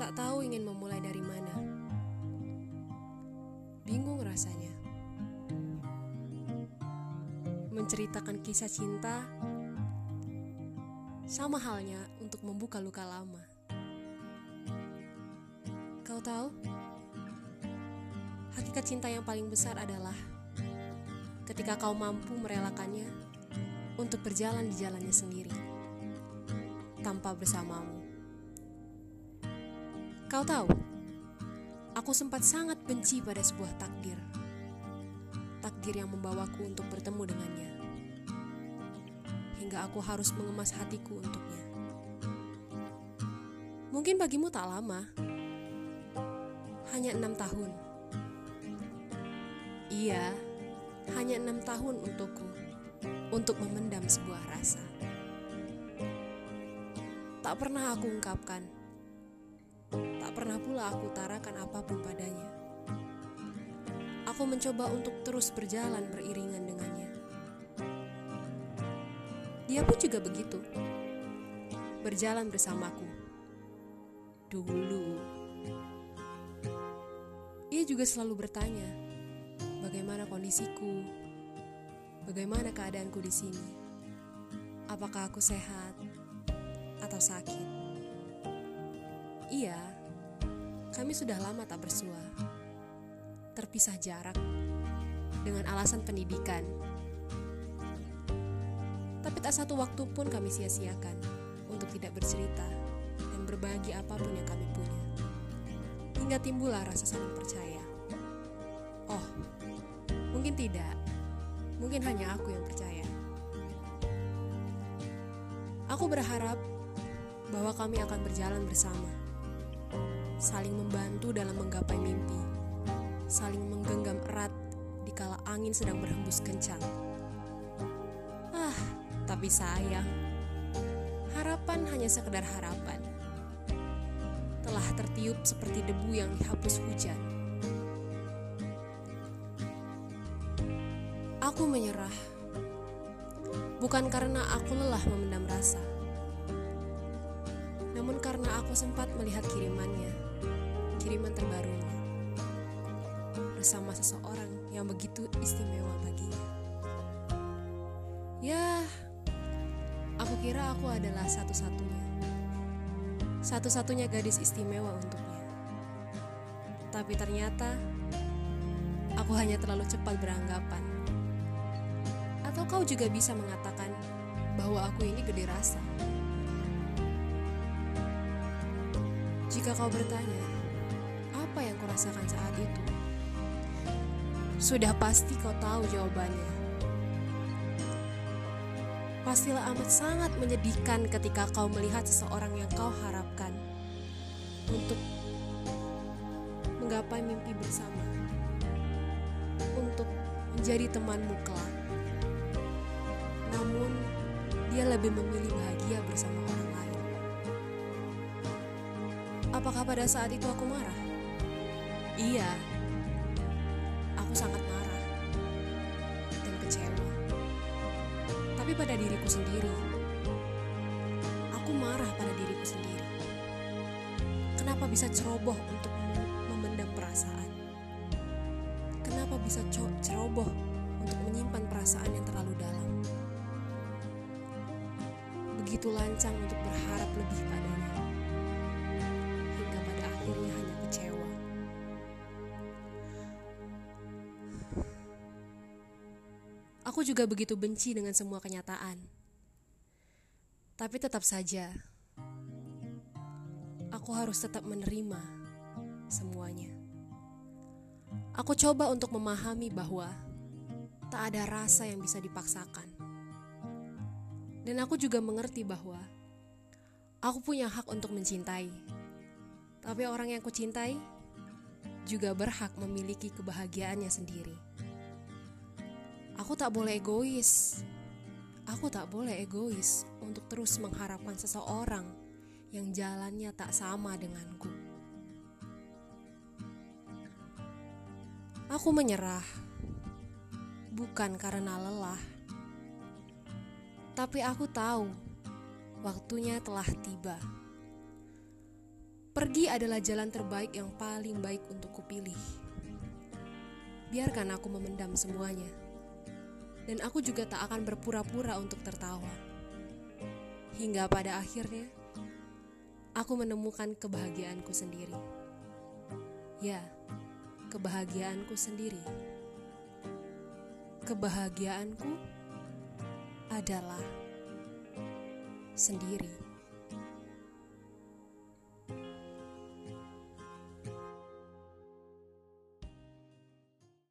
Tak tahu ingin memulai dari mana. Bingung rasanya. Menceritakan kisah cinta sama halnya untuk membuka luka lama. Kau tahu? Hakikat cinta yang paling besar adalah ketika kau mampu merelakannya untuk berjalan di jalannya sendiri tanpa bersamamu. Kau tahu, aku sempat sangat benci pada sebuah takdir. Takdir yang membawaku untuk bertemu dengannya. Hingga aku harus mengemas hatiku untuknya. Mungkin bagimu tak lama. Hanya enam tahun. Iya, hanya enam tahun untukku. Untuk memendam sebuah rasa. Tak pernah aku ungkapkan Tak pernah pula aku utarakan apa pun padanya. Aku mencoba untuk terus berjalan beriringan dengannya. Dia pun juga begitu. Berjalan bersamaku. Dulu. Ia juga selalu bertanya, bagaimana kondisiku? Bagaimana keadaanku di sini? Apakah aku sehat atau sakit? Iya, kami sudah lama tak bersua. Terpisah jarak dengan alasan pendidikan. Tapi tak satu waktu pun kami sia-siakan untuk tidak bercerita dan berbagi apa pun yang kami punya. Hingga timbullah rasa saling percaya. Oh, mungkin tidak. Mungkin hanya aku yang percaya. Aku berharap bahwa kami akan berjalan bersama saling membantu dalam menggapai mimpi, saling menggenggam erat di kala angin sedang berhembus kencang. Ah, tapi sayang, harapan hanya sekedar harapan. Telah tertiup seperti debu yang dihapus hujan. Aku menyerah, bukan karena aku lelah memendam rasa, namun karena aku sempat melihat kirimannya kiriman terbarunya bersama seseorang yang begitu istimewa baginya. Ya, aku kira aku adalah satu-satunya. Satu-satunya gadis istimewa untuknya. Tapi ternyata aku hanya terlalu cepat beranggapan. Atau kau juga bisa mengatakan bahwa aku ini gede rasa. Jika kau bertanya, apa yang kurasakan saat itu? Sudah pasti kau tahu jawabannya. Pastilah amat sangat menyedihkan ketika kau melihat seseorang yang kau harapkan untuk menggapai mimpi bersama, untuk menjadi temanmu kelak. Namun, dia lebih memilih bahagia bersama orang lain. Apakah pada saat itu aku marah? Iya, aku sangat marah dan kecewa. Tapi pada diriku sendiri, aku marah pada diriku sendiri. Kenapa bisa ceroboh untuk memendam perasaan? Kenapa bisa ceroboh untuk menyimpan perasaan yang terlalu dalam? Begitu lancang untuk berharap lebih padanya, Aku juga begitu benci dengan semua kenyataan. Tapi tetap saja, aku harus tetap menerima semuanya. Aku coba untuk memahami bahwa tak ada rasa yang bisa dipaksakan. Dan aku juga mengerti bahwa aku punya hak untuk mencintai. Tapi orang yang kucintai juga berhak memiliki kebahagiaannya sendiri. Aku tak boleh egois. Aku tak boleh egois untuk terus mengharapkan seseorang yang jalannya tak sama denganku. Aku menyerah, bukan karena lelah, tapi aku tahu waktunya telah tiba. Pergi adalah jalan terbaik yang paling baik untuk kupilih. Biarkan aku memendam semuanya. Dan aku juga tak akan berpura-pura untuk tertawa. Hingga pada akhirnya, aku menemukan kebahagiaanku sendiri. Ya, kebahagiaanku sendiri. Kebahagiaanku adalah sendiri.